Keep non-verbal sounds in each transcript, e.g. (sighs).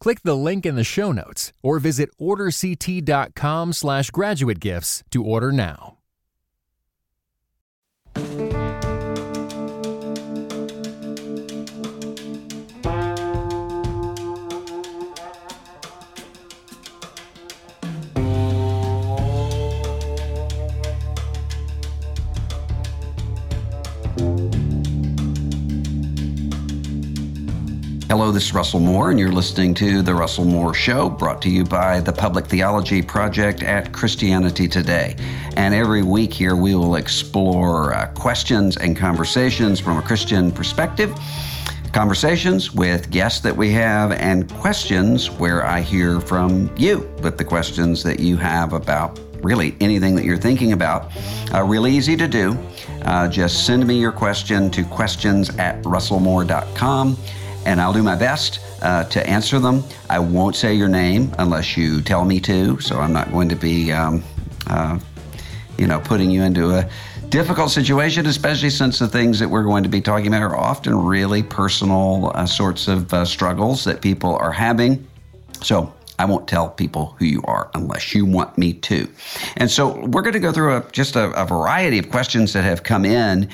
Click the link in the show notes or visit orderct.com slash graduate gifts to order now. Hello, this is Russell Moore, and you're listening to The Russell Moore Show, brought to you by the Public Theology Project at Christianity Today. And every week here, we will explore uh, questions and conversations from a Christian perspective, conversations with guests that we have, and questions where I hear from you with the questions that you have about really anything that you're thinking about. Uh, really easy to do. Uh, just send me your question to questions at russellmoore.com and I'll do my best uh, to answer them. I won't say your name unless you tell me to, so I'm not going to be, um, uh, you know, putting you into a difficult situation, especially since the things that we're going to be talking about are often really personal uh, sorts of uh, struggles that people are having. So I won't tell people who you are unless you want me to. And so we're going to go through a, just a, a variety of questions that have come in.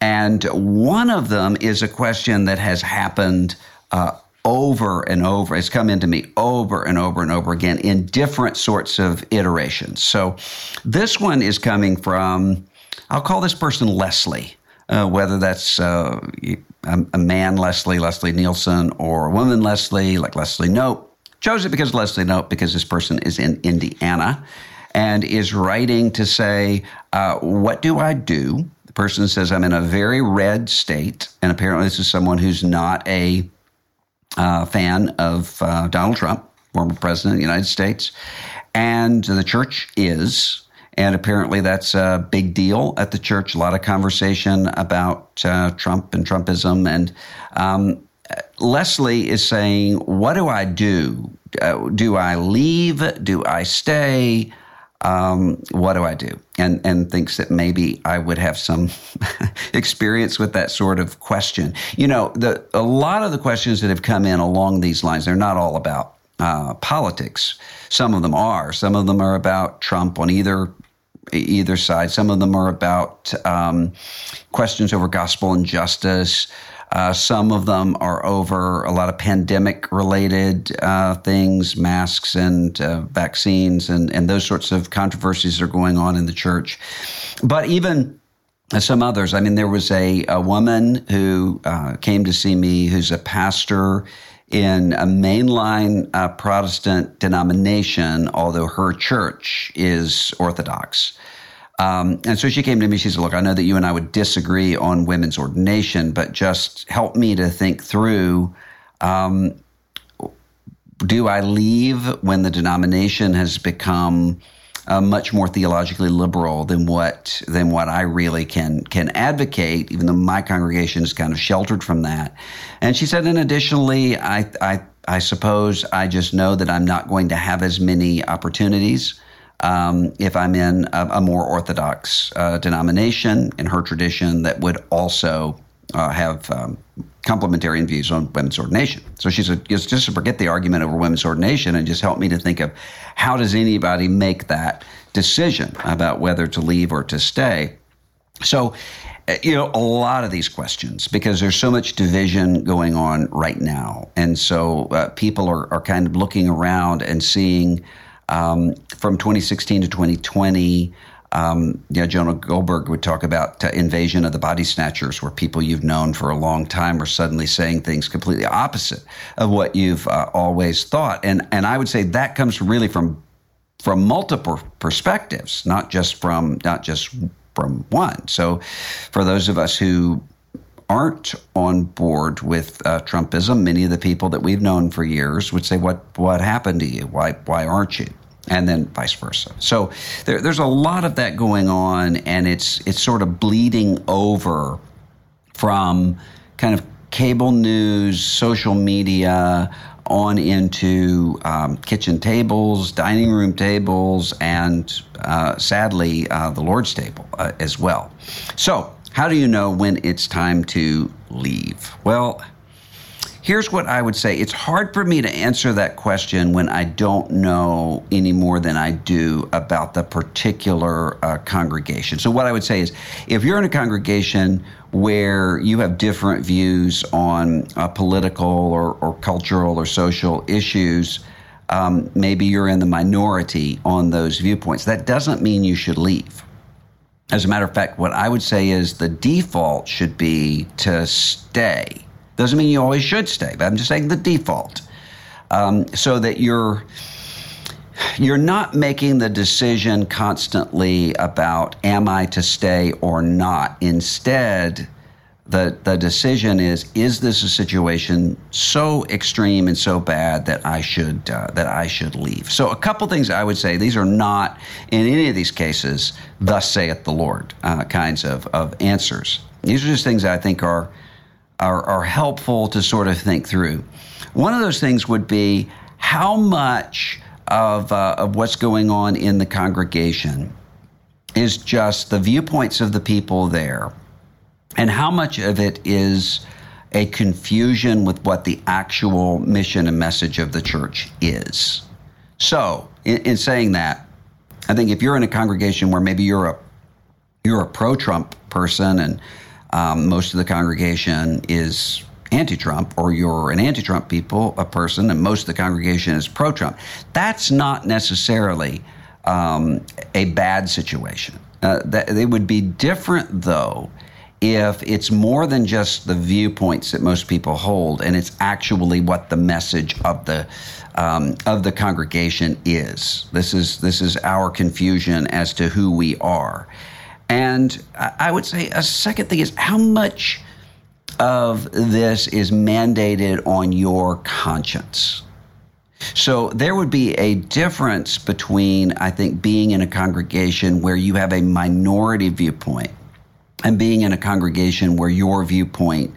And one of them is a question that has happened uh, over and over. It's come into me over and over and over again in different sorts of iterations. So this one is coming from, I'll call this person Leslie. Uh, whether that's uh, a, man Leslie, Leslie Nielsen, or a woman Leslie, like Leslie Knope. Chose it because Leslie Knope, because this person is in Indiana and is writing to say, uh, What do I do person says, I'm in a very red state. And apparently, this is someone who's not a uh, fan of uh, Donald Trump, former president of the United States. And the church is. And apparently, that's a big deal at the church. A lot of conversation about uh, Trump and Trumpism. And um, Leslie is saying, What do I do? Uh, do I leave? Do I stay? Um, what do I do? And and thinks that maybe I would have some (laughs) experience with that sort of question. You know, the a lot of the questions that have come in along these lines, they're not all about uh, politics. Some of them are. Some of them are about Trump on either either side. Some of them are about um, questions over gospel and justice. Uh, some of them are over a lot of pandemic related uh, things, masks and uh, vaccines, and, and those sorts of controversies are going on in the church. But even some others, I mean, there was a, a woman who uh, came to see me who's a pastor in a mainline uh, Protestant denomination, although her church is Orthodox. Um, and so she came to me. She said, Look, I know that you and I would disagree on women's ordination, but just help me to think through um, do I leave when the denomination has become uh, much more theologically liberal than what than what I really can can advocate, even though my congregation is kind of sheltered from that. And she said, and additionally, I I, I suppose I just know that I'm not going to have as many opportunities um, if I'm in a, a more orthodox uh, denomination in her tradition that would also uh, have um, views on women's ordination. So she said, just, just to forget the argument over women's ordination and just help me to think of how does anybody make that decision about whether to leave or to stay. So, uh, you know, a lot of these questions because there's so much division going on right now. And so uh, people are, are kind of looking around and seeing um, from 2016 to 2020, um, Jonah Goldberg would talk about uh, invasion of the body snatchers, where people you've known for a long time are suddenly saying things completely opposite of what you've uh, always thought. And and I would say that comes really from from multiple perspectives, not just from not just from one. So, for those of us who aren't on board with uh, Trumpism, many of the people that we've known for years would say, "What what happened to you? Why why aren't you?" And then vice versa. So there, there's a lot of that going on, and it's it's sort of bleeding over from kind of cable news, social media, on into um, kitchen tables, dining room tables, and uh, sadly, uh, the Lord's table uh, as well. So, how do you know when it's time to leave? Well, here's what I would say it's hard for me to answer that question when I don't know any more than I do about the particular uh, congregation. So, what I would say is if you're in a congregation where you have different views on uh, political or, or, cultural or social issues, um, maybe you're in the minority on those viewpoints. That doesn't mean you should leave. As a matter of fact, what I would say is the default should be to stay. Doesn't mean you always should stay, but I'm just saying the default. Um, so that you're you're not making the decision constantly about am I to stay or not. Instead, the the decision is is this a situation so extreme and so bad that I should uh, that I should leave. So a couple things I would say these are not in any of these cases thus saith the Lord uh, kinds of of answers. These are just things I think are, are are helpful to sort of think through. One of those things would be how much of, uh, of what's going on in the congregation is just the viewpoints of the people there, and how much of it is a confusion with what the actual mission and message of the church is. So, in, in saying that, I think if you're in a congregation where maybe you're a you're a pro-Trump person and um, most of the congregation is anti-Trump or you're an anti-Trump people, a person, and most of the congregation is pro-Trump. That's not necessarily um, a bad situation. Uh, that it would be different though if it's more than just the viewpoints that most people hold, and it's actually what the message of the um, of the congregation is. This is this is our confusion as to who we are, and I would say a second thing is how much of this is mandated on your conscience. So there would be a difference between, I think, being in a congregation where you have a minority viewpoint and being in a congregation where your viewpoint,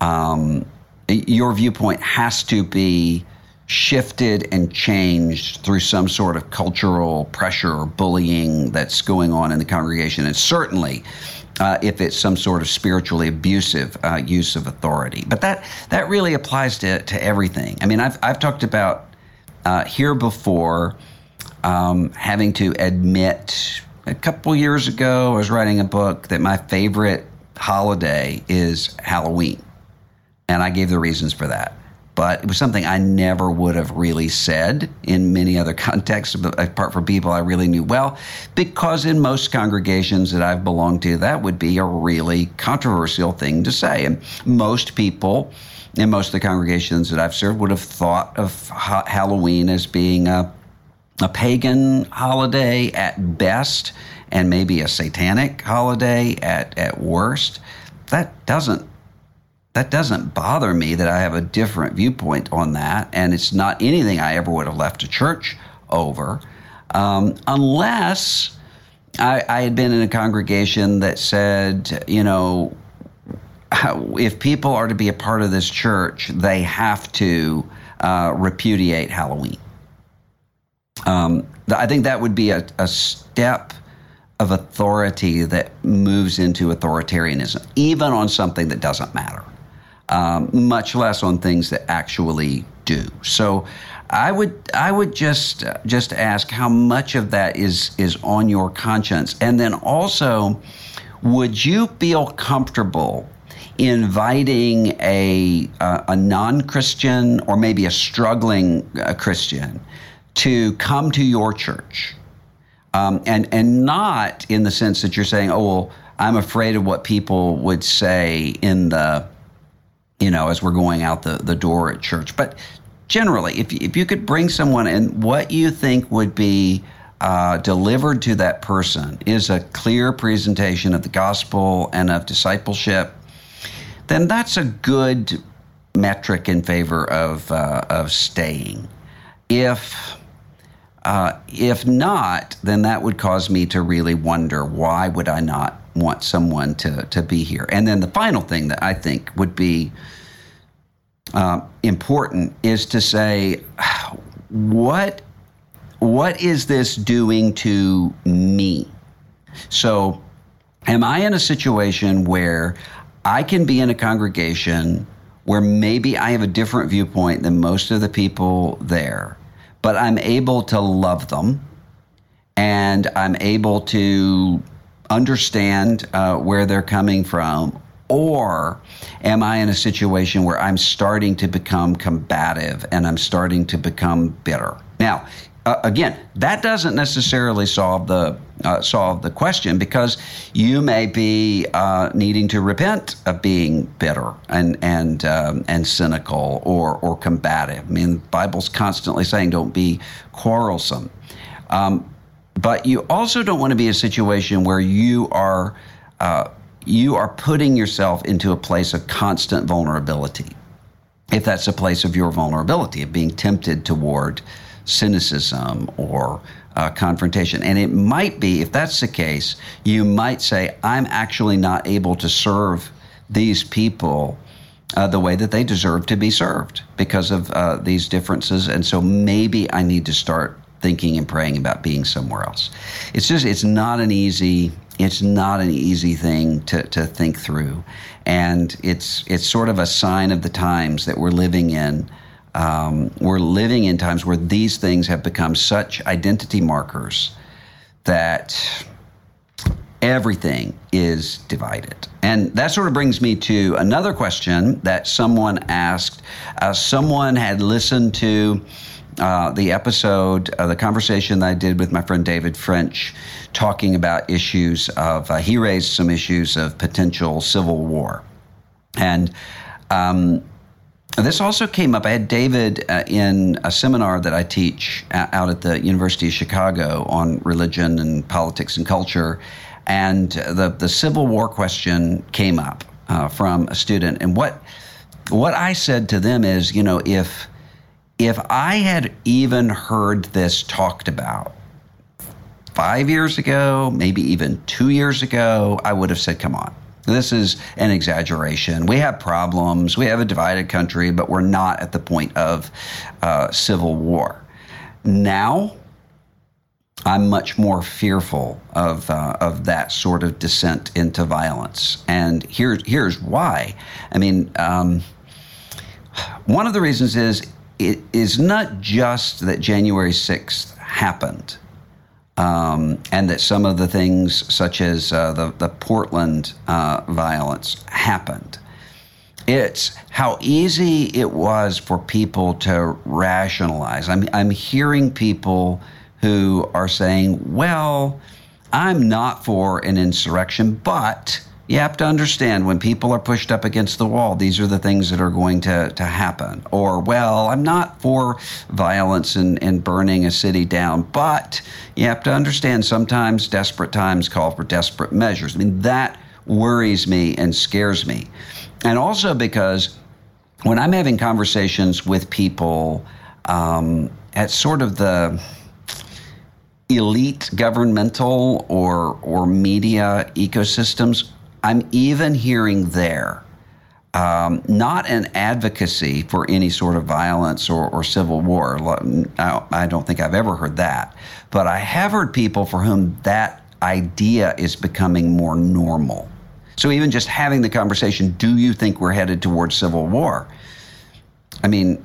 um, your viewpoint has to be shifted and changed through some sort of cultural pressure or bullying that's going on in the congregation. And certainly, uh, if it's some sort of spiritually abusive uh, use of authority. But that that really applies to, to everything. I mean, I've, I've talked about uh, here before um, having to admit a couple years ago, I was writing a book that my favorite holiday is Halloween. And I gave the reasons for that but it was something I never would have really said in many other (laughs) contexts, apart from people I really knew well, because in most congregations that I've belonged to, that would be a really controversial thing to say. And most people in most of the congregations that I've served would have thought of ha- Halloween as being a, a pagan holiday at best and maybe a satanic holiday at, at worst. That doesn't that doesn't bother me that I have a different viewpoint on that. And it's not anything I ever would have left a church over, um, unless I, I had been in a congregation that said, you know, (laughs) if people are to be a part of this church, they have to uh, repudiate Halloween. Um, I think that would be a, a, step of authority that moves into authoritarianism, even on something that doesn't matter um, much less on things that actually do. So I would I would just just ask how much of that is is on your conscience, and then also, would you feel comfortable? Inviting a uh, a non Christian or maybe a struggling uh, Christian to come to your church, um, and and not in the sense that you're saying, oh well, I'm afraid of what people would say in the you know, as we're going out the, the door at church. But generally, if, if you could bring someone in, what you think would be uh, delivered to that person is a clear presentation of the gospel and of discipleship. then that's a good metric in favor of uh, of staying. If uh, if not, then that would cause me to really wonder why would I not want someone to to be here. And then the final thing that I think would be uh, important is to say what what is this doing to me? So, am I in a situation where I can be in a congregation where maybe I have a different viewpoint than most of the people there, but I'm able to love them and I'm able to understand uh, where they're coming from? Or am I in a situation where I'm starting to become combative and I'm starting to become bitter? Now, uh, again, that doesn't necessarily solve the uh, solve the question because you may be uh, needing to repent of being bitter and and um, and cynical or or combative. I mean, the Bible's constantly saying, "Don't be quarrelsome," um, but you also don't want to be a situation where you are uh, you are putting yourself into a place of constant vulnerability. If that's a place of your vulnerability, of being tempted toward cynicism or uh, confrontation. And it might be, if that's the case, you might say, I'm actually not able to serve these people uh, the way that they deserve to be served because of uh, these differences. And so maybe I need to start thinking and praying about being somewhere else. It's just, it's not an easy. It's not an easy thing to, to think through. And it's, it's sort of a sign of the times that we're living in um, we're living in times where these things have become such identity markers that everything is divided. And that sort of brings me to another question that someone asked. Uh, someone had listened to uh, the episode, uh, the conversation that I did with my friend David French, talking about issues of, uh, he raised some issues of potential civil war. And um, this also came up. I had David uh, in a seminar that I teach uh, out at the University of Chicago on religion and politics and culture, and the the Civil War question came up uh, from a student. And what what I said to them is, you know, if if I had even heard this talked about five years ago, maybe even two years ago, I would have said, "Come on." This is an exaggeration. We have problems. We have a divided country, but we're not at the point of uh, civil war. Now, I'm much more fearful of uh, of that sort of descent into violence, and here's here's why. I mean, um, one of the reasons is it is not just that January 6th happened um, and that some of the things, such as uh, the, the Portland uh, violence, happened. It's how easy it was for people to rationalize. I'm, I'm hearing people who are saying, well, I'm not for an insurrection, but you have to understand when people are pushed up against the wall, these are the things that are going to, to happen. Or, well, I'm not for violence and, and burning a city down, but you have to understand sometimes desperate times call for desperate measures. I mean, that worries me and scares me. And also because when I'm having conversations with people um, at sort of the elite governmental or or media ecosystems I'm even hearing there um, not an advocacy for any sort of violence or, or civil war. I don't think I've ever heard that. But I have heard people for whom that idea is becoming more normal. So even just having the conversation, do you think we're headed towards civil war? I mean,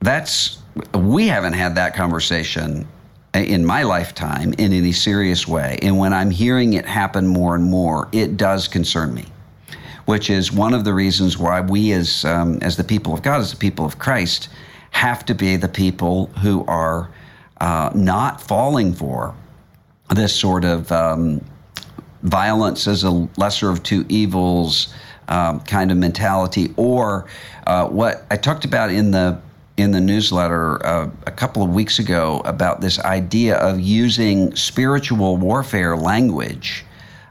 that's, we haven't had that conversation in my lifetime in any serious way. And when I'm hearing it happen more and more, it does concern me, which is one of the reasons why we, as, um, as the people of God, as the people of Christ, have to be the people who are uh, not falling for this sort of um, violence as a lesser of two evils um, kind of mentality, or uh, what I talked about in the in the newsletter uh, a couple of weeks ago about this idea of using spiritual warfare language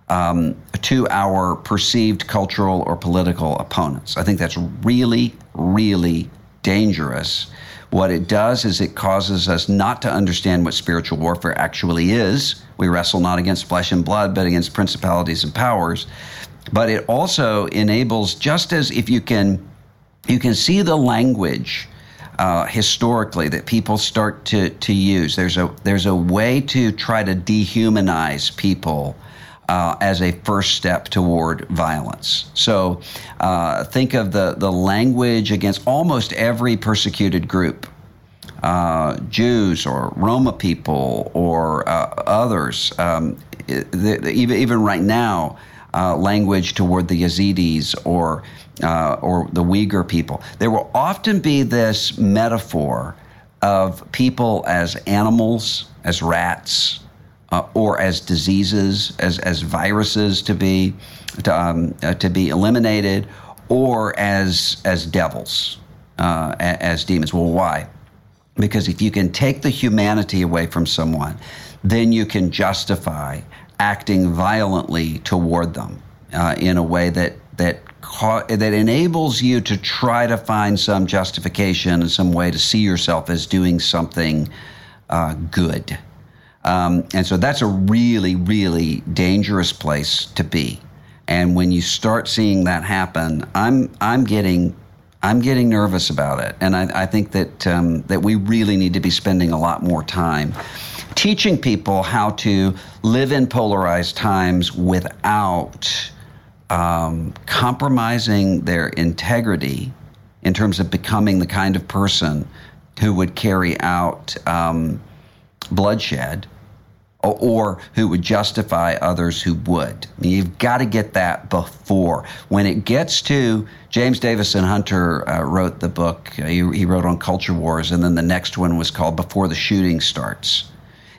um, to our perceived cultural or political opponents. I think that's really, really dangerous. What it does is it causes us not to understand what spiritual warfare actually is. We wrestle not against flesh and blood, but against principalities and powers. But it also enables, just as if you can, you can see the language uh, historically that people start to, to use. There's a there's a way to try to dehumanize people uh, as a first step toward violence. So uh, think of the the language against almost every persecuted group. Uh, Jews or Roma people or uh, others, um, the, the, even even right now, uh, language toward the Yazidis or uh, or the Uyghur people. There will often be this metaphor of people as animals, as rats, uh, or as diseases, as, as viruses to be to, um, uh, to be eliminated, or as as devils, uh, as demons. Well, why? Because if you can take the humanity away from someone, then you can justify acting violently toward them uh, in a way that that that enables you to try to find some justification and some way to see yourself as doing something uh, good. Um, and so that's a really, really dangerous place to be. And when you start seeing that happen, I'm I'm getting I'm getting nervous about it, and I, I think that um, that we really need to be spending a lot more time teaching people how to live in polarized times without um, compromising their integrity in terms of becoming the kind of person who would carry out um, bloodshed or, or, who would justify others who would. I mean, you've got to get that before. When it gets to James Davison Hunter uh, wrote the book, uh, he, he wrote on culture wars, and then the next one was called Before the Shooting Starts.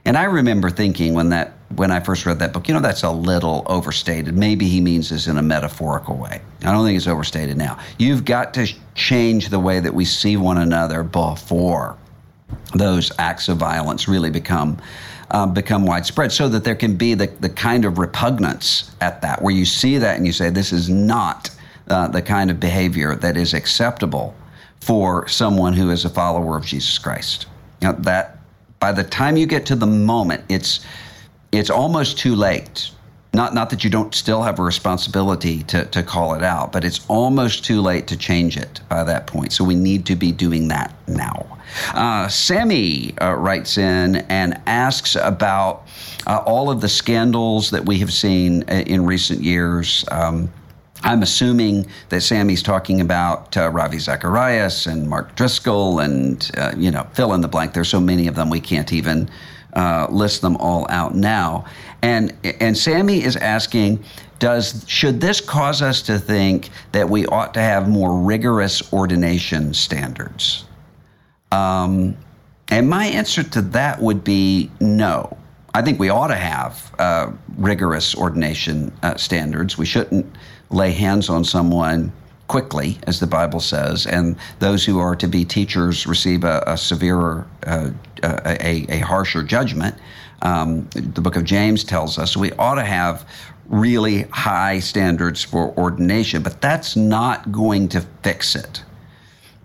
And I remember thinking when that when I first read that book, you know, that's a little overstated. Maybe he means this in a metaphorical way. I don't think it's overstated now. You've got to change the way that we see one another before those acts of violence really become uh, become widespread, so that there can be the, the kind of repugnance at that, where you see that and you say, this is not uh, the kind of behavior that is acceptable for someone who is a follower of Jesus Christ. Now, that by the time you get to the moment, it's it's almost too late. Not not that you don't still have a responsibility to, to call it out, but it's almost too late to change it by that point. So we need to be doing that now. Uh, Sammy uh, writes in and asks about uh, all of the scandals that we have seen uh, in recent years. Um, I'm assuming that Sammy's talking about uh, Ravi Zacharias and Mark Driscoll and, uh, you know, fill in the blank. There's so many of them, we can't even uh, list them all out now. And, and Sammy is asking, does, should this cause us to think that we ought to have more rigorous ordination standards? Um, and my answer to that would be no. I think we ought to have uh, rigorous ordination uh, standards. We shouldn't lay hands on someone quickly, as the Bible says, and those who are to be teachers receive a, a severer, uh, a, a, harsher judgment. Um, the book of James tells us we ought to have really high standards for ordination, but that's not going to fix it.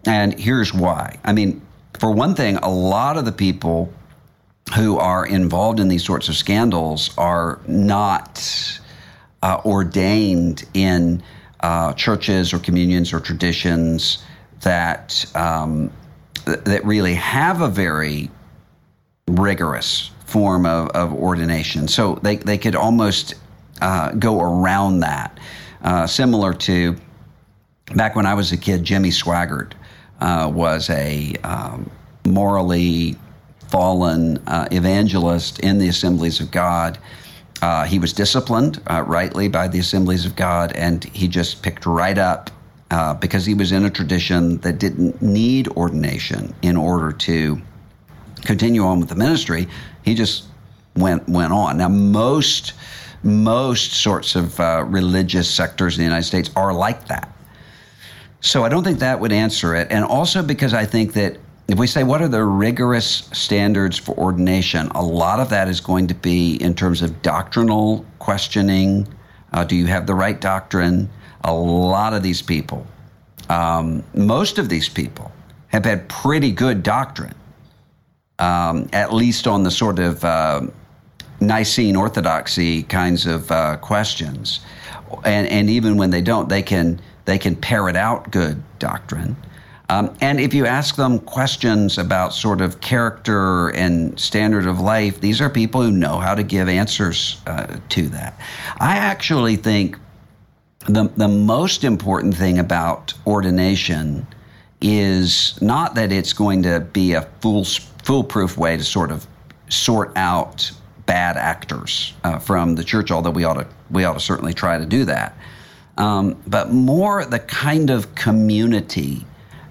And here's why. I mean, for one thing, a lot of the people who are involved in these sorts of scandals are not uh, ordained in uh, churches or communions or traditions that um, th- that really have a very rigorous form of, of ordination. So they, they could almost uh, go around that. Uh, similar to back when I was a kid, Jimmy Swaggart uh, was a um, morally fallen uh, evangelist in the assemblies of God uh, he was disciplined uh, rightly by the Assemblies of God, and he just picked right up uh, because he was in a tradition that didn't need ordination in order to continue on with the ministry. He just went went on. Now most most sorts of uh, religious sectors in the United States are like that. So I don't think that would answer it, and also because I think that if we say what are the rigorous standards for ordination, a lot of that is going to be in terms of doctrinal questioning, Uh, do you have the right doctrine? A lot of these people, um, most of these people, have had pretty good doctrine, um, at least on the sort of uh, Nicene orthodoxy kinds of uh, questions. And, and even when they don't, they can, they can parrot out good doctrine. Um, and if you ask them questions about sort of character and standard of life, these are people who know how to give answers uh, to that. I actually think the, the most important thing about ordination is not that it's going to be a fool, foolproof way to sort of sort out bad actors uh, from the church, although we ought to, we ought to certainly try to do that. Um, but more the kind of community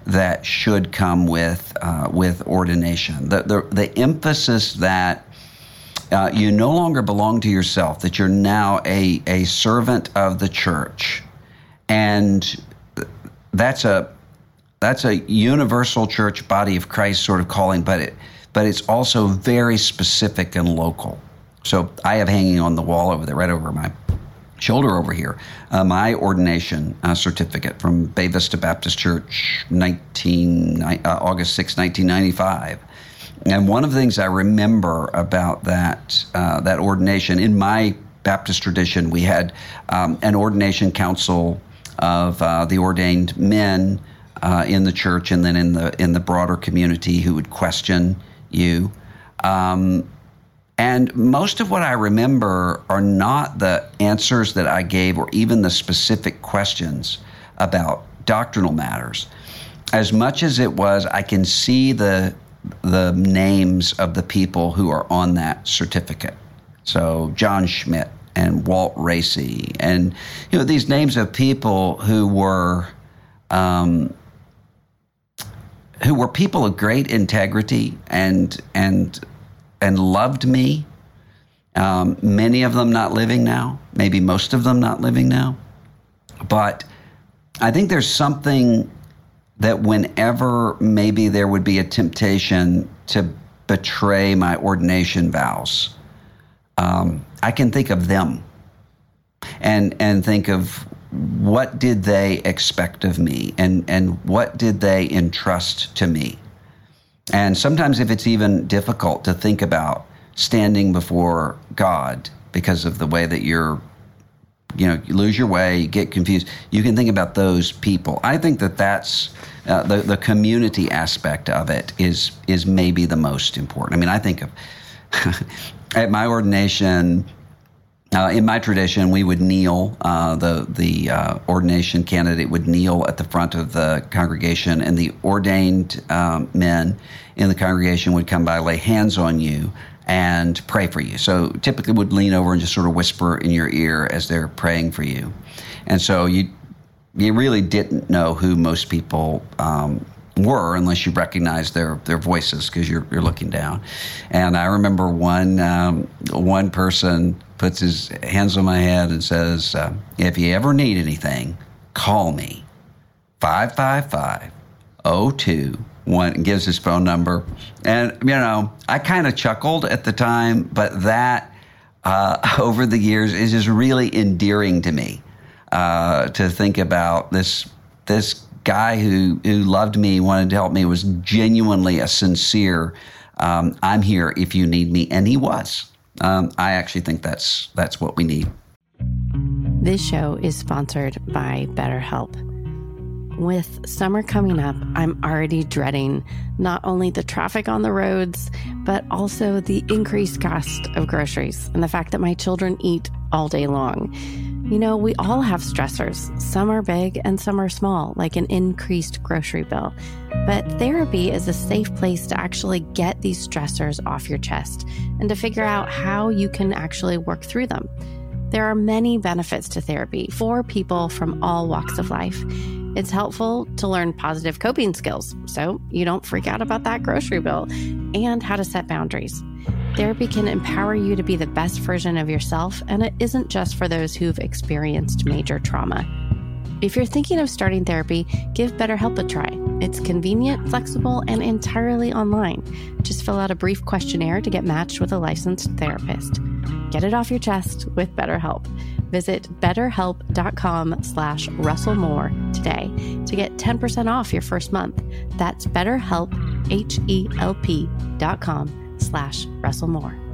that should come with uh, with ordination. The, the, the emphasis that uh, you no longer belong to yourself, that you're now a, a servant of the church. And that's a that's a universal church body of Christ sort of calling, but it but it's also very specific and local. So I have hanging on the wall over there, right over my shoulder over here, uh, my ordination uh, certificate from Bay Vista Baptist Church, 19, uh, August 6, 1995. And one of the things I remember about that, uh, that ordination, in my Baptist tradition, we had um, an ordination council of uh, the ordained men uh, in the church and then in the, in the broader community who would question you. Um, and most of what I remember are not the answers that I gave or even the specific questions about doctrinal matters. As much as it was, I can see the, the names of the people who are on that certificate. So, John Schmidt and Walt Racy, and you know these names of people who were um, who were people of great integrity and and and loved me. Um, many of them not living now, maybe most of them not living now. But I think there's something that whenever maybe there would be a temptation to betray my ordination vows, um, I can think of them and and think of what did they expect of me and and what did they entrust to me and sometimes, if it's even difficult to think about standing before God because of the way that you're, you know, you lose your way, you get confused, you can think about those people. I think that that's uh, the, the community aspect of it is, is maybe the most important. I mean, I think of (laughs) at my ordination, uh, in my tradition, we would kneel. Uh, the the uh, ordination candidate would kneel at the front of the congregation, and the ordained um, men in the congregation would come by, lay hands on you, and pray for you. So typically, would lean over and just sort of whisper in your ear as they're praying for you, and so you you really didn't know who most people um, were unless you recognized their their voices because you're you're looking down. And I remember one um, one person puts his hands on my head and says, uh, "If you ever need anything, call me 555 02 and gives his phone number. And you know, I kind of chuckled at the time, but that uh, (laughs) over the years is just really endearing to me uh, to think about this this guy who who loved me, wanted to help me, was genuinely a sincere. Um, I'm here if you need me, and he was. Um, I actually think that's that's what we need. This show is sponsored by BetterHelp. With summer coming up, I'm already dreading not only the traffic on the roads, but also the increased cost of groceries and the fact that my children eat all day long. You know, we all have stressors. Some are big and some are small, like an increased grocery bill. But therapy is a safe place to actually get these stressors off your chest and to figure out how you can actually work through them. There are many benefits to therapy for people from all walks of life. It's helpful to learn positive coping skills so you don't freak out about that grocery bill and how to set boundaries. Therapy can empower you to be the best version of yourself, and it isn't just for those who've experienced major trauma. If you're thinking of starting therapy, give BetterHelp a try. It's convenient, flexible, and entirely online. Just fill out a brief questionnaire to get matched with a licensed therapist. Get it off your chest with BetterHelp. Visit betterhelp.com slash russellmoore today to get 10% off your first month. That's betterhelp, H-E-L-P dot com slash russellmoore.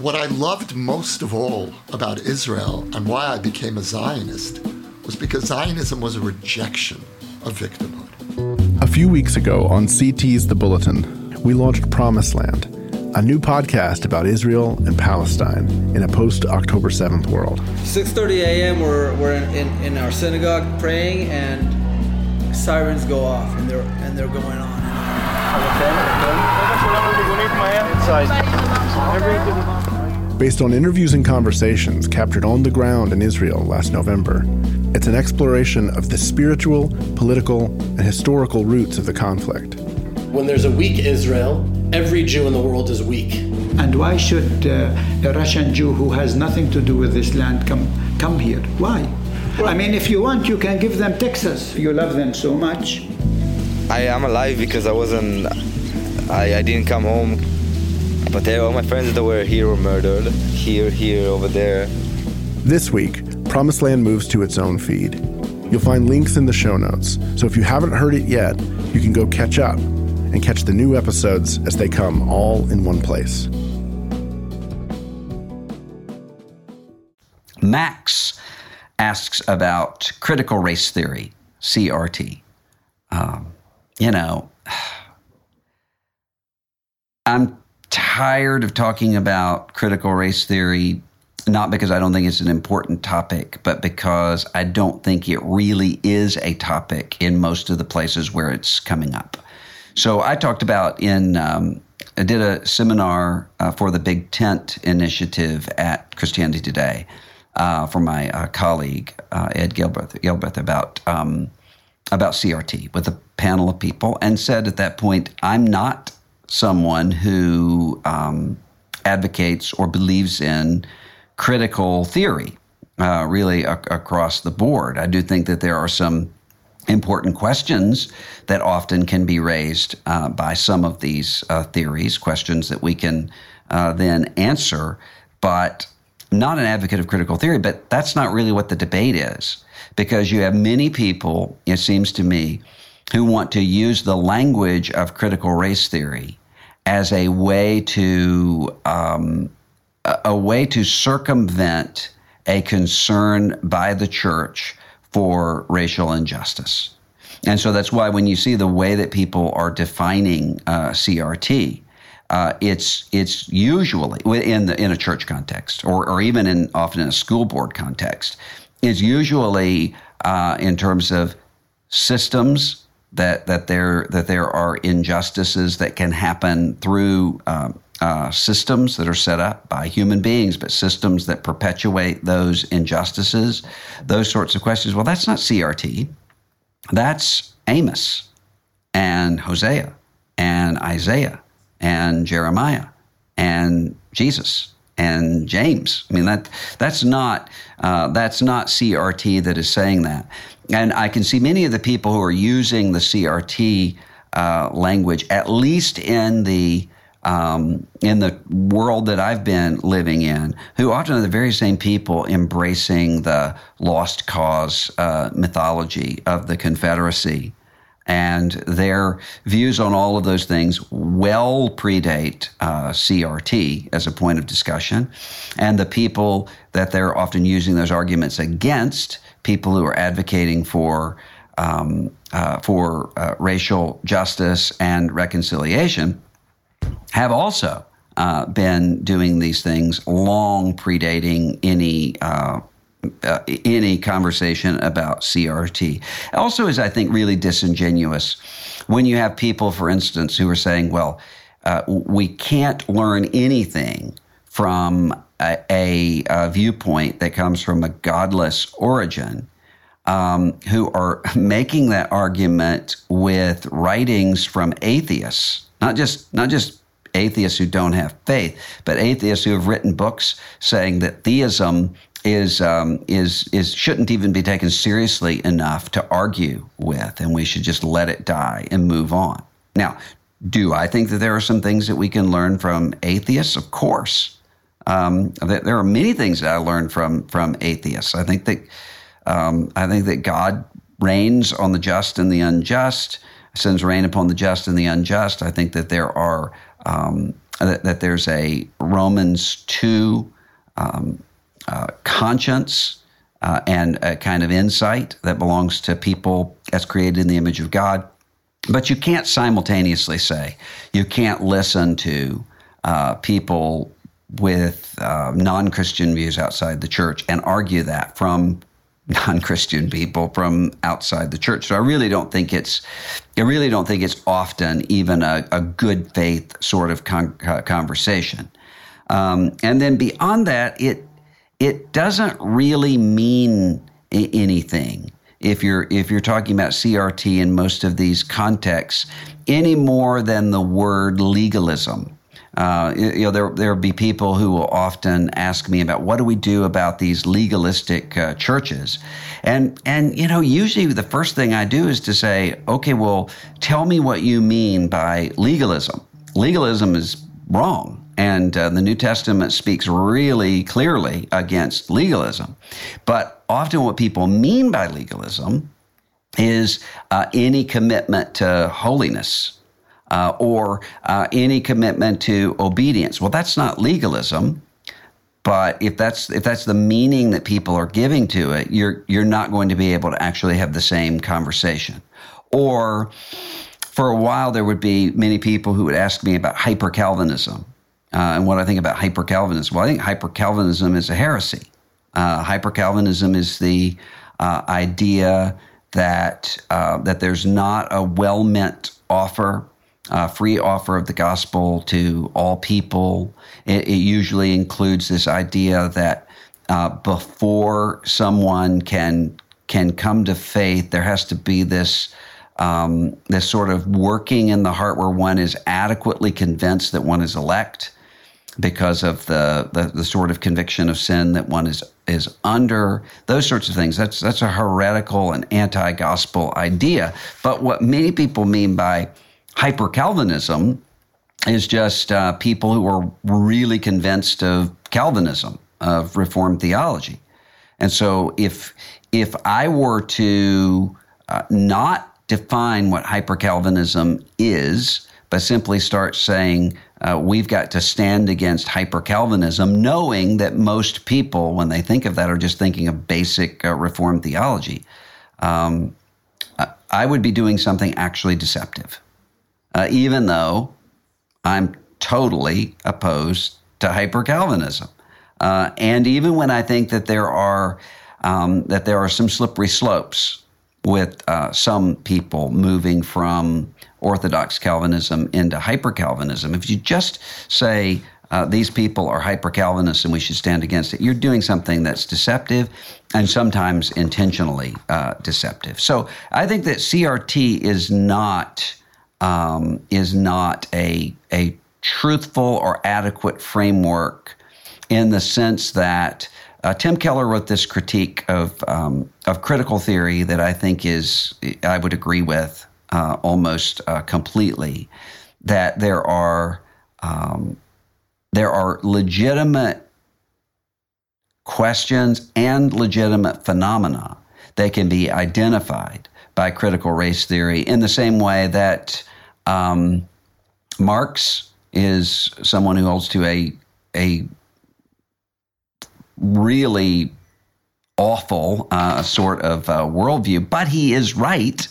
What I loved most of all about Israel and why I became a Zionist was because Zionism was a rejection of victimhood. A few weeks ago on CT's The Bulletin, we launched Promised Land, a new podcast about Israel and Palestine in a post-October 7th world. 6.30 a.m. we're, we're in, in, in our synagogue praying and sirens go off and they're, and they're going on. Based on interviews and conversations captured on the ground in Israel last November, it's an exploration of the spiritual, political, and historical roots of the conflict. When there's a weak Israel, every Jew in the world is weak. And why should uh, a Russian Jew who has nothing to do with this land come come here? Why? I mean, if you want, you can give them Texas. You love them so much. I am alive because I wasn't. I, I didn't come home. But they, all my friends that were here were murdered. Here, here, over there. This week, Promised Land moves to its own feed. You'll find links in the show notes, so if you haven't heard it yet, you can go catch up and catch the new episodes as they come all in one place. Max asks about critical race theory, CRT. Um, you know, (sighs) I'm tired of talking about critical race theory, not because I don't think it's an important topic, but because I don't think it really is a topic in most of the places where it's coming up. So I talked about in, um, I did a seminar uh, for the Big Tent Initiative at Christianity Today uh, for my uh, colleague uh, Ed Gilbreath about um, about CRT with a panel of people, and said at that point, I'm not someone who um, advocates or believes in critical theory, uh, really across the board. I do think that there are some important questions that often can be raised uh, by some of these uh, theories, questions that we can uh, then answer, but not an advocate of critical theory. But that's not really what the debate is, because you have many people, it seems to me, who want to use the language of critical race theory as a way to um, a, a way to circumvent a concern by the church for racial injustice. And so that's why when you see the way that people are defining uh, CRT, uh, it's it's usually in the in a church context or, or even in often in a school board context is usually uh, in terms of systems that that there that there are injustices that can happen through um, uh, systems that are set up by human beings, but systems that perpetuate those injustices, those sorts of questions. Well, that's not CRT. That's Amos and Hosea and Isaiah and Jeremiah and Jesus and James. I mean that that's not uh, that's not CRT that is saying that. And I can see many of the people who are using the CRT uh, language, at least in the um, in the world that I've been living in, who often are the very same people embracing the lost cause uh, mythology of the Confederacy. And their views on all of those things well predate uh, CRT as a point of discussion. And the people that they're often using those arguments against, people who are advocating for um, uh, for uh, racial justice and reconciliation, have also uh, been doing these things long predating any. Uh, uh, any conversation about CRT. Also, is I think really disingenuous when you have people, for instance, who are saying, "Well, uh, we can't learn anything from a, a, a, viewpoint that comes from a godless origin." Um, who are (laughs) making that argument with writings from atheists, not just not just atheists who don't have faith, but atheists who have written books saying that theism is um, is is shouldn't even be taken seriously enough to argue with, and we should just let it die and move on. Now, do I think that there are some things that we can learn from atheists? Of course. Um, there are many things that I learned from from atheists. I think that um, I think that God rains on the just and the unjust, sends rain upon the just and the unjust. I think that there are um, that, that, there's a Romans two um, uh, conscience uh, and a kind of insight that belongs to people as created in the image of God. But you can't simultaneously say you can't listen to uh, people with uh, non Christian views outside the church and argue that from non Christian people from outside the church. So I really don't think it's. I really don't think it's often even a, a good faith sort of con- uh, conversation. Um, and then beyond that, it it doesn't really mean anything if you're if you're talking about CRT in most of these contexts any more than the word legalism. Uh, you know, there there will be people who will often ask me about what do we do about these legalistic uh, churches, and and you know, usually the first thing I do is to say, okay, well, tell me what you mean by legalism. Legalism is wrong. And uh, the New Testament speaks really clearly against legalism. But often, what people mean by legalism is uh, any commitment to holiness uh, or uh, any commitment to obedience. Well, that's not legalism. But if that's if that's the meaning that people are giving to it, you're you're not going to be able to actually have the same conversation. Or for a while, there would be many people who would ask me about hyper Calvinism uh, and what I think about hyper Calvinism. Well, I think hyper Calvinism is a heresy. Uh, hyper Calvinism is the uh, idea that uh, that there's not a well meant offer, free offer of the gospel to all people. It, it usually includes this idea that uh, before someone can can come to faith, there has to be this um, this sort of working in the heart where one is adequately convinced that one is elect because of the, the, the sort of conviction of sin that one is is under those sorts of things that's that's a heretical and anti-gospel idea but what many people mean by hyper calvinism is just uh, people who are really convinced of calvinism of reformed theology and so if if i were to uh, not define what hyper calvinism is but simply start saying uh, we've got to stand against hyper Calvinism, knowing that most people, when they think of that, are just thinking of basic uh, Reformed theology. Um, I would be doing something actually deceptive, uh, even though I'm totally opposed to hyper Calvinism. Uh, and even when I think that there are um, that there are some slippery slopes with uh, some people moving from Orthodox Calvinism into hyper Calvinism. If you just say, uh, these people are hyper Calvinists and we should stand against it, you're doing something that's deceptive and sometimes intentionally uh, deceptive. So I think that CRT is not um, is not a a truthful or adequate framework in the sense that uh, Tim Keller wrote this critique of um, of critical theory that I think is I would agree with uh, almost uh, completely. That there are um, there are legitimate questions and legitimate phenomena that can be identified by critical race theory in the same way that um, Marx is someone who holds to a a really awful uh, sort of uh, worldview, but he is right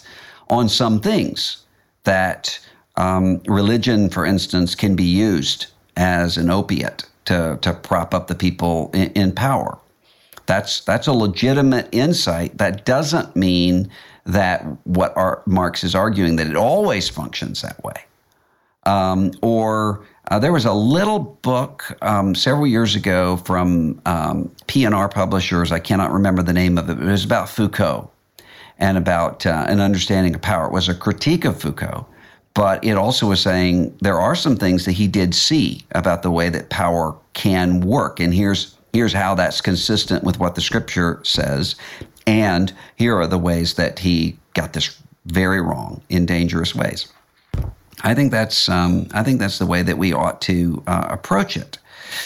on some things that um, religion, for instance, can be used as an opiate to, to prop up the people in, in power. That's that's a legitimate insight. That doesn't mean that what our, Marx is arguing that it always functions that way, um, or uh, there was a little book um, several years ago from um, P&R Publishers. I cannot remember the name of it. But it was about Foucault and about uh, an understanding of power. It was a critique of Foucault, but it also was saying there are some things that he did see about the way that power can work. And here's here's how that's consistent with what the Scripture says. And here are the ways that he got this very wrong in dangerous ways. I think that's um, I think that's the way that we ought to uh, approach it.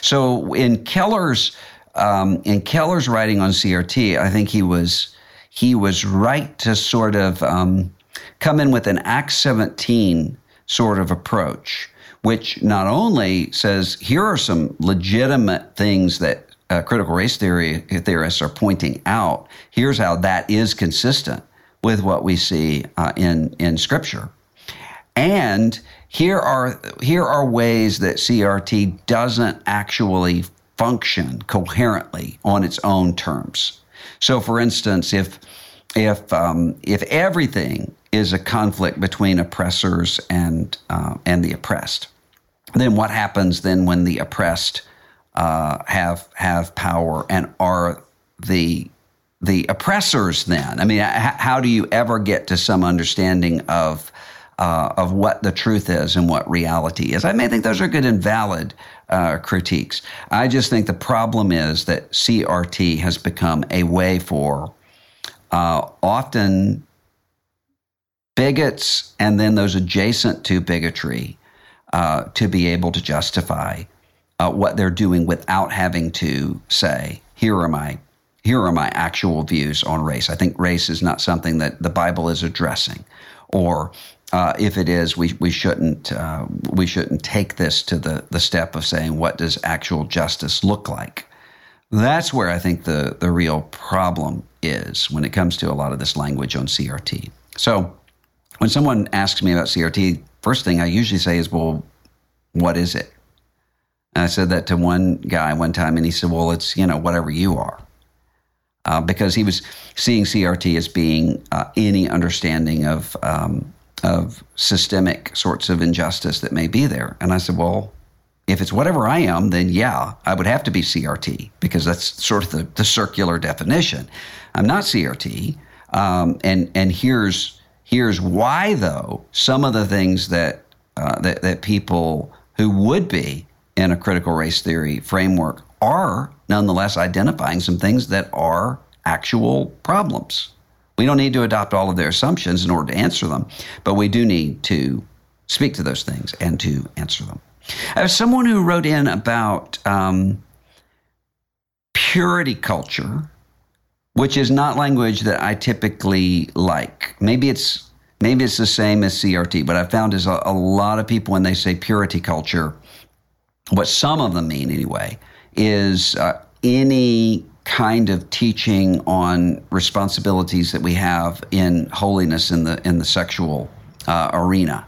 So in Keller's um, in Keller's writing on CRT, I think he was he was right to sort of um, come in with an Acts 17 sort of approach, which not only says here are some legitimate things that uh, critical race theory theorists are pointing out. Here's how that is consistent with what we see uh, in in Scripture, and here are here are ways that CRT doesn't actually function coherently on its own terms. So, for instance, if if um, if everything is a conflict between oppressors and uh, and the oppressed, then what happens then when the oppressed uh, have have power and are the the oppressors then? I mean, how do you ever get to some understanding of uh, of what the truth is and what reality is? I may think those are good and valid uh, critiques. I just think the problem is that CRT has become a way for uh, often bigots and then those adjacent to bigotry uh, to be able to justify uh, what they're doing without having to say, here are my here are my actual views on race. I think race is not something that the Bible is addressing, or uh, if it is, we we shouldn't uh, we shouldn't take this to the the step of saying what does actual justice look like. That's where I think the the real problem is when it comes to a lot of this language on CRT. So when someone asks me about CRT, first thing I usually say is, "Well, what is it?" And I said that to one guy one time, and he said, "Well, it's you know whatever you are." Uh, because he was seeing CRT as being uh, any understanding of um, of systemic sorts of injustice that may be there. And I said, well, if it's whatever I am, then yeah, I would have to be CRT because that's sort of the, the circular definition. I'm not CRT, um, and and here's here's why though. Some of the things that uh, that that people who would be in a critical race theory framework are nonetheless identifying some things that are actual problems. We don't need to adopt all of their assumptions in order to answer them, but we do need to speak to those things and to answer them. Have someone who wrote in about um, purity culture, which is not language that I typically like. Maybe it's maybe it's the same as CRT, but I found is a, a lot of people when they say purity culture, what some of them mean anyway, is uh, any kind of teaching on responsibilities that we have in holiness in the in the sexual uh, arena,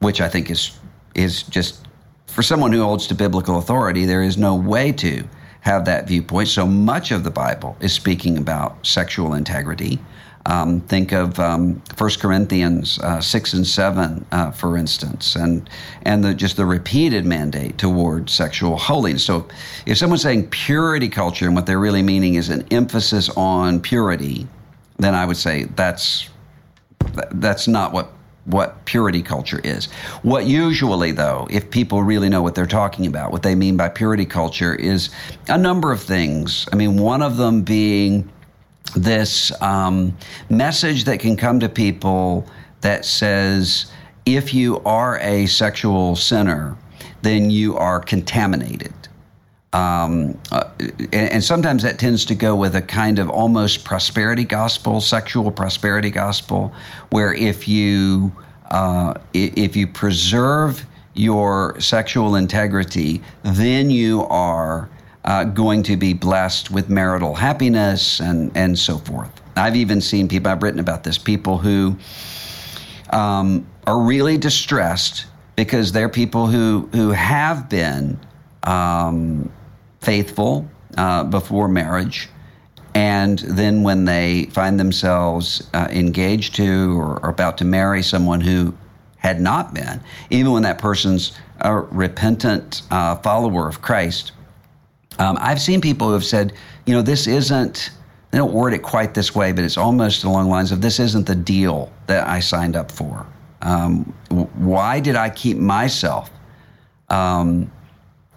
which I think is is just for someone who holds to biblical authority, there is no way to have that viewpoint. So much of the Bible is speaking about sexual integrity. Um, think of um, 1 Corinthians uh, 6 and 7, uh, for instance, and, and the, just the repeated mandate toward sexual holiness. So if someone's saying purity culture and what they're really meaning is an emphasis on purity, then I would say that's, that's not what what purity culture is. What usually, though, if people really know what they're talking about, what they mean by purity culture is a number of things. I mean, one of them being this um, message that can come to people that says, if you are a sexual sinner, then you are contaminated. Um, uh, and, and, sometimes that tends to go with a kind of almost prosperity gospel, sexual prosperity gospel, where if you uh, if you preserve your sexual integrity, then you are uh, going to be blessed with marital happiness and, and so forth. I've even seen people, I've written about this, people who um, are really distressed because they're people who, who have been um, faithful uh, before marriage. And then when they find themselves uh, engaged to or, about to marry someone who had not been, even when that person's a repentant uh, follower of Christ, um, I've seen people who have said, you know, this isn't, they don't word it quite this way, but it's almost along the lines of this isn't the deal that I signed up for. Um, why did I keep myself um,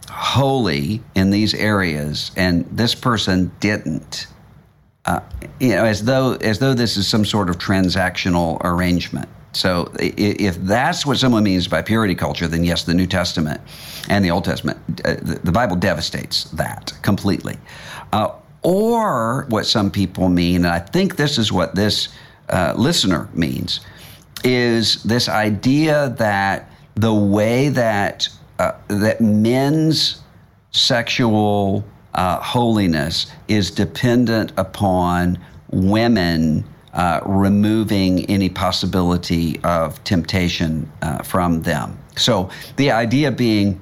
holy in these areas and this person didn't? Uh, you know, as though as though this is some sort of transactional arrangement. So if that's what someone means by purity culture, then yes, the New Testament and the Old Testament, uh, the Bible devastates that completely. Uh, or what some people mean, and I think this is what this uh, listener means, is this idea that the way that uh, that men's sexual uh, holiness is dependent upon women uh, removing any possibility of temptation uh, from them. So the idea being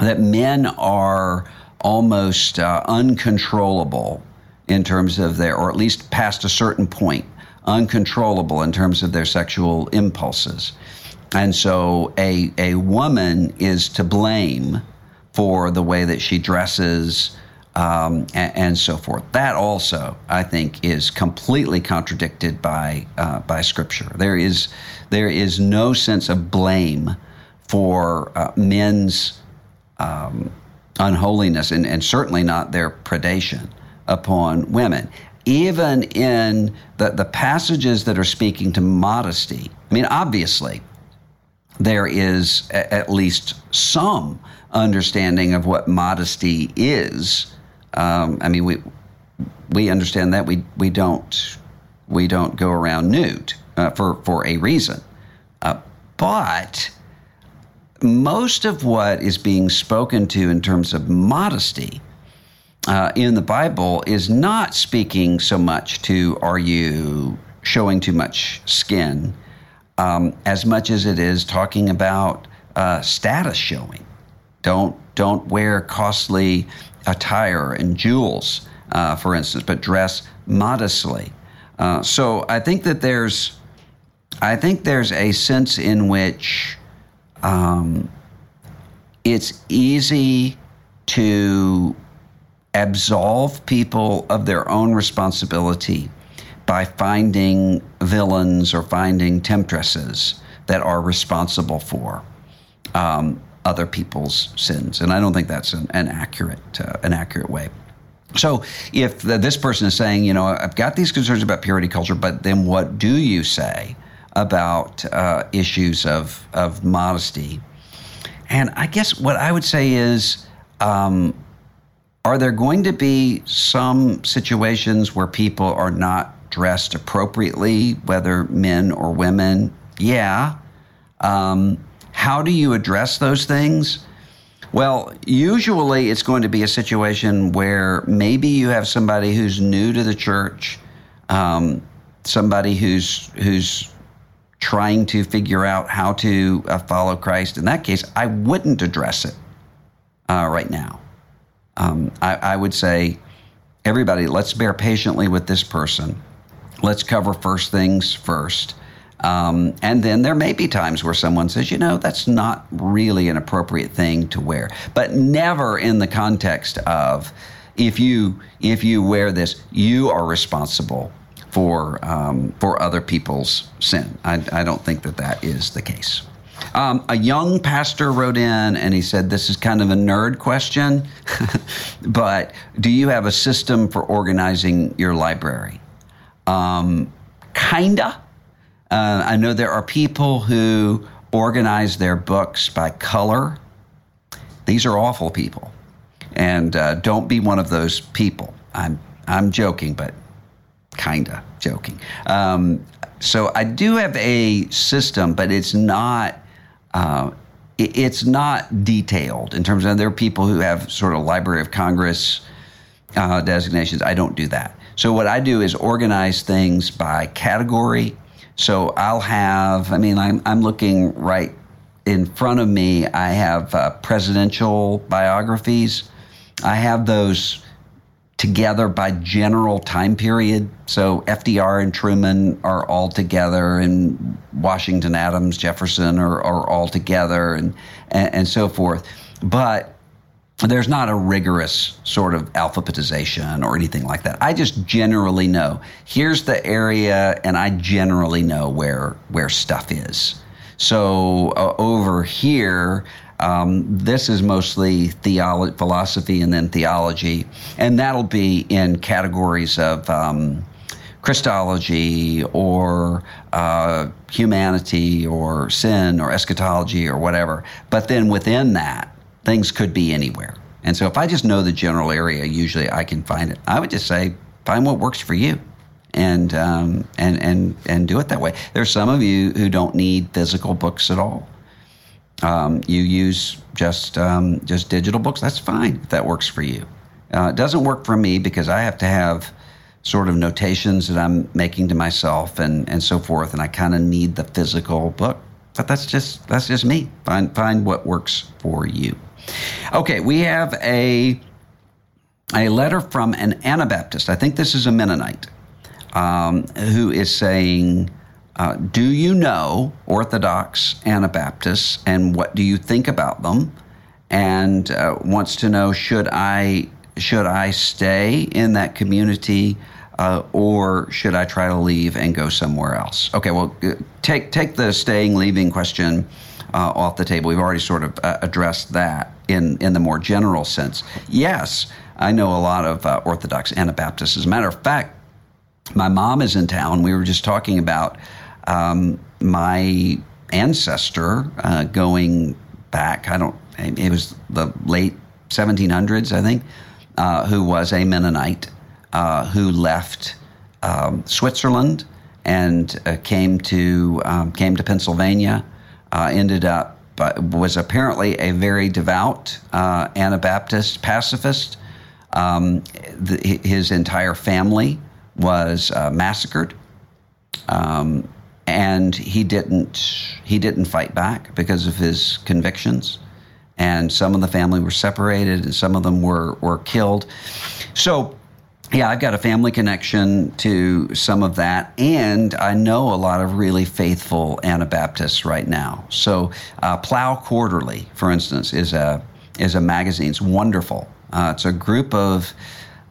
that men are almost uh, uncontrollable in terms of their, or at least past a certain point, uncontrollable in terms of their sexual impulses. And so a, a woman is to blame for the way that she dresses um, and, and, so forth. That also, I think, is completely contradicted by, uh, by Scripture. There is, there is no sense of blame for uh, men's um, unholiness and, and certainly not their predation upon women. Even in the, the passages that are speaking to modesty, I mean, obviously, there is a, at least some understanding of what modesty is. Um, I mean, we we understand that we we don't we don't go around nude uh, for for a reason, uh, but most of what is being spoken to in terms of modesty uh, in the Bible is not speaking so much to are you showing too much skin um, as much as it is talking about uh, status showing. Don't don't wear costly attire and jewels, uh, for instance, but dress modestly. Uh, so I think that there's I think there's a sense in which um, it's easy to absolve people of their own responsibility by finding villains or finding temptresses that are responsible for um, other people's sins, and I don't think that's an, an accurate uh, an accurate way. So, if the, this person is saying, you know, I've got these concerns about purity culture, but then what do you say about uh, issues of of modesty? And I guess what I would say is. Um, are there going to be some situations where people are not dressed appropriately, whether men or women? Yeah. Um, how do you address those things? Well, usually it's going to be a situation where maybe you have somebody who's new to the church, um, somebody who's who's trying to figure out how to uh, follow Christ. In that case, I wouldn't address it uh, right now. Um, I, I would say, everybody, let's bear patiently with this person let's cover first things first. Um, and then there may be times where someone says, you know, that's not really an appropriate thing to wear, but never in the context of if you if you wear this, you are responsible for um, for other people's sin. I, I, don't think that that is the case. Um, a young pastor wrote in and he said, This is kind of a nerd question, (laughs) but do you have a system for organizing your library? Um, kinda. Uh, I know there are people who organize their books by color. These are awful people, and uh, don't be one of those people. I'm I'm joking, but kinda joking. Um, so I do have a system, but it's not. Uh, it's not detailed in terms of there are people who have sort of Library of Congress uh, designations. I don't do that. So what I do is organize things by category. So I'll have, I mean, I'm, I'm looking right in front of me. I have uh, presidential biographies. I have those together by general time period. So FDR and Truman are all together, and Washington, Adams, Jefferson are, are all together, and, and, and so forth. But there's not a rigorous sort of alphabetization or anything like that. I just generally know here's the area, and I generally know where where stuff is. So uh, over here, um, this is mostly theology, philosophy, and then theology, and that'll be in categories of. Um, Christology or uh, humanity or sin or eschatology or whatever. But then within that, things could be anywhere. And so if I just know the general area, usually I can find it. I would just say, find what works for you. And, um, and, and, and do it that way. There's some of you who don't need physical books at all. Um, you use just, um, just digital books. That's fine if that works for you. Uh, it doesn't work for me because I have to have sort of notations that I'm making to myself and, and so forth, and I kind of need the physical book. But that's just that's just me. Find find what works for you. Okay, we have a a letter from an Anabaptist. I think this is a Mennonite um, who is saying. Uh, do you know Orthodox Anabaptists and what do you think about them? And uh, wants to know should I should I stay in that community uh, or should I try to leave and go somewhere else? Okay, well, uh, take take the staying leaving question uh, off the table. We've already sort of uh, addressed that in in the more general sense. Yes, I know a lot of uh, Orthodox Anabaptists. As a matter of fact, my mom is in town. We were just talking about um, my ancestor uh, going back. I don't. It was the late 1700s, I think uh, who was a Mennonite uh, who left um, Switzerland and uh, came to um, came to Pennsylvania. Uh, ended up was apparently a very devout uh, Anabaptist pacifist. Um, the, his entire family was massacred. Um, and he didn't he didn't fight back because of his convictions and some of the family were separated, and some of them were were killed. So. Yeah, I've got a family connection to some of that, and I know a lot of really faithful Anabaptists right now. So, uh, Plough Quarterly, for instance, is a is a magazine. It's wonderful. Uh, it's a group of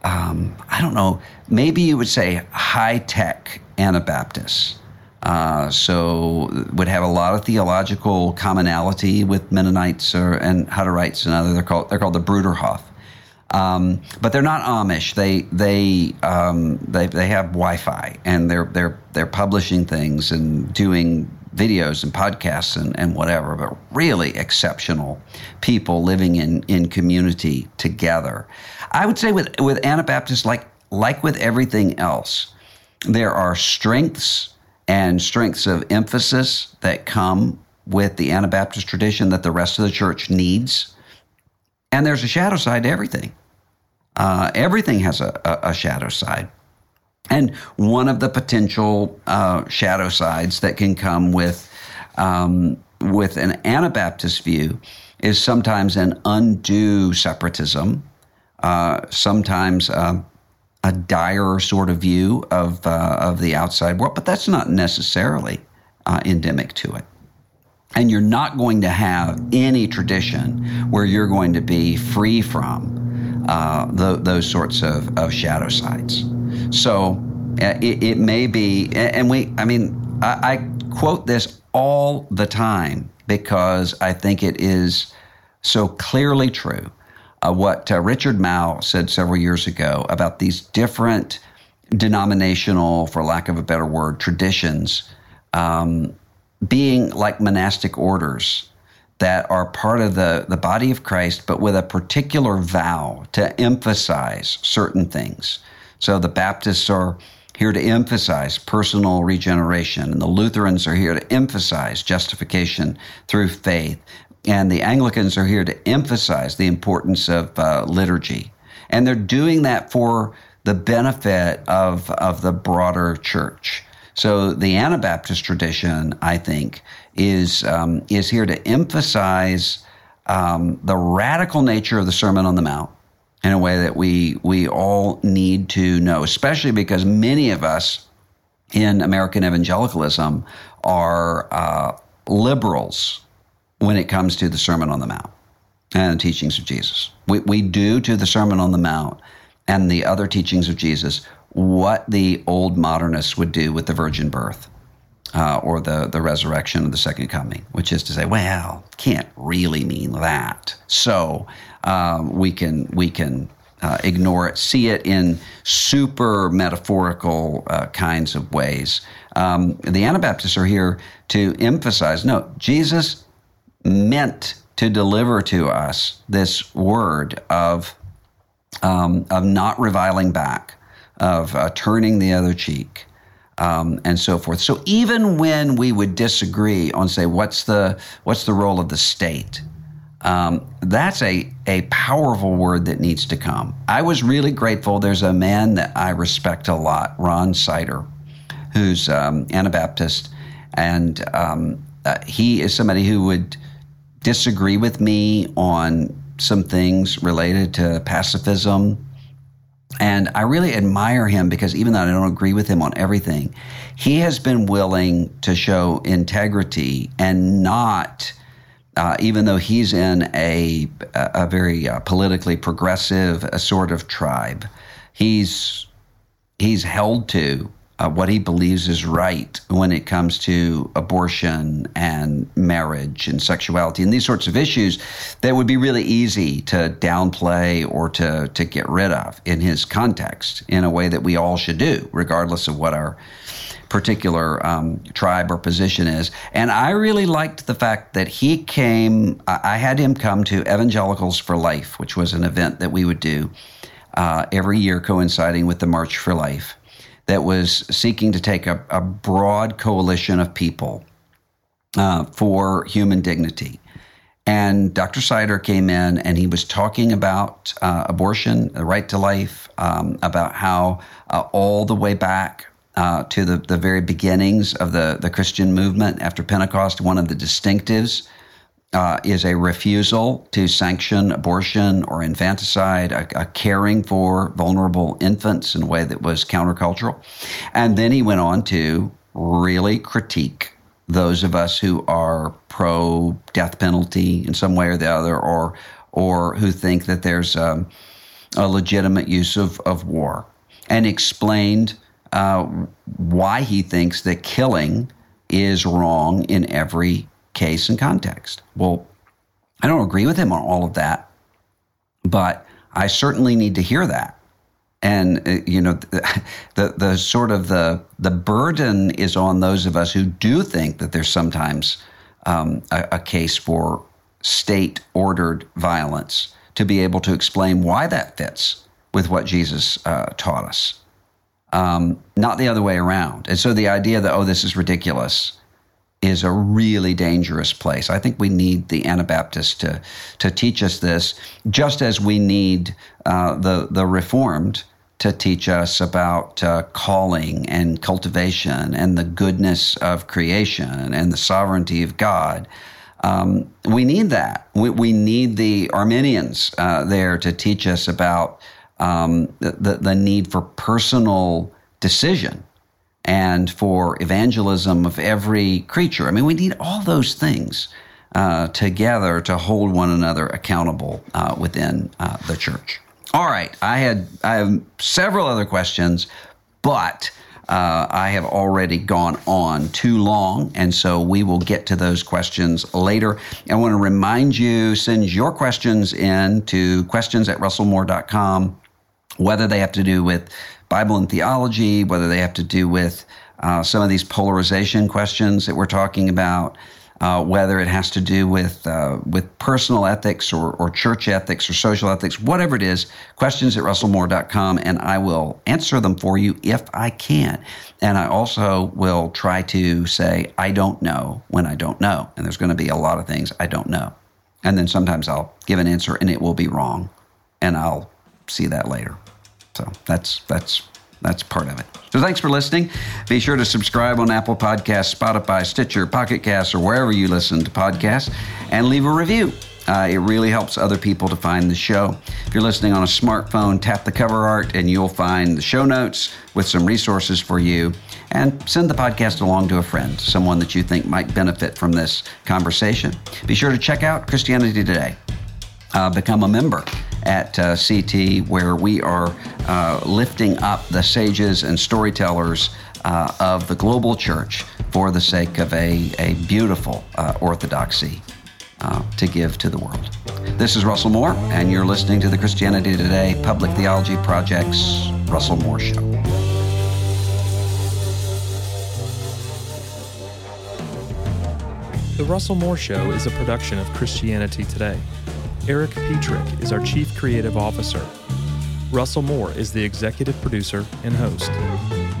um, I don't know, maybe you would say high tech Anabaptists uh, so would have a lot of theological commonality with Mennonites or, and Hutterites and other. They're called they're called the Bruderhof. Um, but they're not Amish. They they um, they they have Wi-Fi and they're they're they're publishing things and doing videos and podcasts and, and whatever. But really exceptional people living in in community together. I would say with with Anabaptists, like like with everything else, there are strengths and strengths of emphasis that come with the Anabaptist tradition that the rest of the church needs. And there's a shadow side to everything. Uh, everything has a, a, a, shadow side. And one of the potential uh, shadow sides that can come with, um, with an Anabaptist view is sometimes an undue separatism, uh, sometimes a dire sort of view of uh, of the outside world, but that's not necessarily uh, endemic to it. And you're not going to have any tradition where you're going to be free from uh, those sorts of, of shadow sides. So uh, it, it, may be, and we, I mean, I, I quote this all the time because I think it is so clearly true uh, what uh, Richard Mouw said several years ago about these different denominational, for lack of a better word, traditions um, being like monastic orders that are part of the, the body of Christ, but with a particular vow to emphasize certain things. So the Baptists are here to emphasize personal regeneration, and the Lutherans are here to emphasize justification through faith. And the Anglicans are here to emphasize the importance of uh, liturgy. And they're doing that for the benefit of, of the broader church. So the Anabaptist tradition, I think, is, um, is here to emphasize um, the radical nature of the Sermon on the Mount in a way that we, we all need to know, especially because many of us in American evangelicalism are uh, liberals when it comes to the Sermon on the Mount and the teachings of Jesus. We, we do to the Sermon on the Mount and the other teachings of Jesus what the old modernists would do with the virgin birth uh, or the, the resurrection of the second coming, which is to say, well, can't really mean that. So um, we can we can uh, ignore it, see it in super metaphorical uh, kinds of ways. Um, the Anabaptists are here to emphasize no, Jesus meant to deliver to us this word of, um, of not reviling back, of uh, turning the other cheek. Um, and so forth. So even when we would disagree on, say, what's the what's the role of the state, um, that's a, a powerful word that needs to come. I was really grateful. There's a man that I respect a lot, Ron Sider, who's um, Anabaptist, and um, uh, he is somebody who would disagree with me on some things related to pacifism. And I really admire him because even though I don't agree with him on everything, he has been willing to show integrity and not uh, even though he's in a, a very uh, politically progressive sort of tribe, he's, he's held to uh, what he believes is right when it comes to abortion and marriage and sexuality and these sorts of issues that would be really easy to downplay or to, to get rid of in his context in a way that we all should do, regardless of what our particular um, tribe or position is. And I really liked the fact that he came, I had him come to Evangelicals for Life, which was an event that we would do uh, every year coinciding with the March for Life, that was seeking to take a, a broad coalition of people uh, for human dignity. And Dr. Sider came in and he was talking about uh, abortion, the right to life, um, about how uh, all the way back uh, to the, the very beginnings of the, the Christian movement after Pentecost, one of the distinctives uh, is a refusal to sanction abortion or infanticide, a, a, caring for vulnerable infants in a way that was countercultural. And then he went on to really critique those of us who are pro death penalty in some way or the other, or or who think that there's um, a legitimate use of, of war, and explained uh, why he thinks that killing is wrong in every case and context. Well, I don't agree with him on all of that, but I certainly need to hear that. And uh, you know, the, (laughs) the, the sort of the the burden is on those of us who do think that there's sometimes um, a, a case for state ordered violence to be able to explain why that fits with what Jesus uh, taught us um, not the other way around. And so the idea that, oh, this is ridiculous is a really dangerous place. I think we need the Anabaptists to, to teach us this, just as we need uh, the, the Reformed to teach us about uh, calling and cultivation and the goodness of creation and the sovereignty of God. Um, we need that. We, we need the Arminians uh, there to teach us about um, the, the need for personal decision and for evangelism of every creature. I mean, we need all those things uh, together to hold one another accountable uh, within uh, the church. All right, I had I have several other questions, but uh, I have already gone on too long, and so we will get to those questions later. I want to remind you send your questions in to questions at russellmoore.com whether they have to do with Bible and theology, whether they have to do with uh, some of these polarization questions that we're talking about, uh, whether it has to do with uh, with personal ethics or, or church ethics or social ethics, whatever it is, questions at russellmoore.com, and I will answer them for you if I can. And I also will try to say, I don't know when I don't know. And there's going to be a lot of things I don't know. And then sometimes I'll give an answer and it will be wrong. And I'll see that later. So that's that's that's part of it. So thanks for listening. Be sure to subscribe on Apple Podcasts, Spotify, Stitcher, Pocket Casts, or wherever you listen to podcasts, and leave a review. Uh, it really helps other people to find the show. If you're listening on a smartphone, tap the cover art and you'll find the show notes with some resources for you. And send the podcast along to a friend, someone that you think might benefit from this conversation. Be sure to check out Christianity Today. Uh, become a member at uh, CT, where we are uh, lifting up the sages and storytellers uh, of the global church for the sake of a, a beautiful uh, orthodoxy. uh, to give to the world. This is Russell Moore, and you're listening to the Christianity Today Public Theology Project's Russell Moore Show. The Russell Moore Show is a production of Christianity Today. Erik Petrik is our Chief Creative Officer. Russell Moore is the executive producer and host.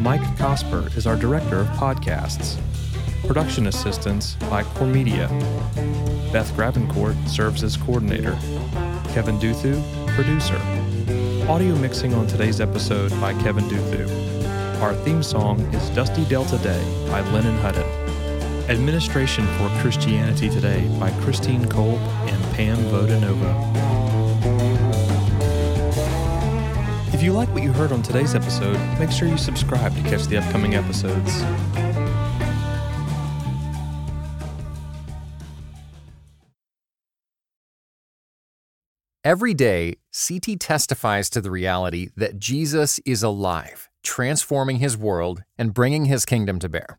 Mike Cosper is our director of podcasts. Production assistance by Core Media. Beth Grabenkort serves as coordinator. Kevin Duthu, producer. Audio mixing on today's episode by Kevin Duthu. Our theme song is Dusty Delta Day by Lennon Hutton. Administration for Christianity Today by Christine Kolb and Pam Vodenova. If you like what you heard on today's episode, make sure you subscribe to catch the upcoming episodes. Every day, CT testifies to the reality that Jesus is alive, transforming his world and bringing his kingdom to bear.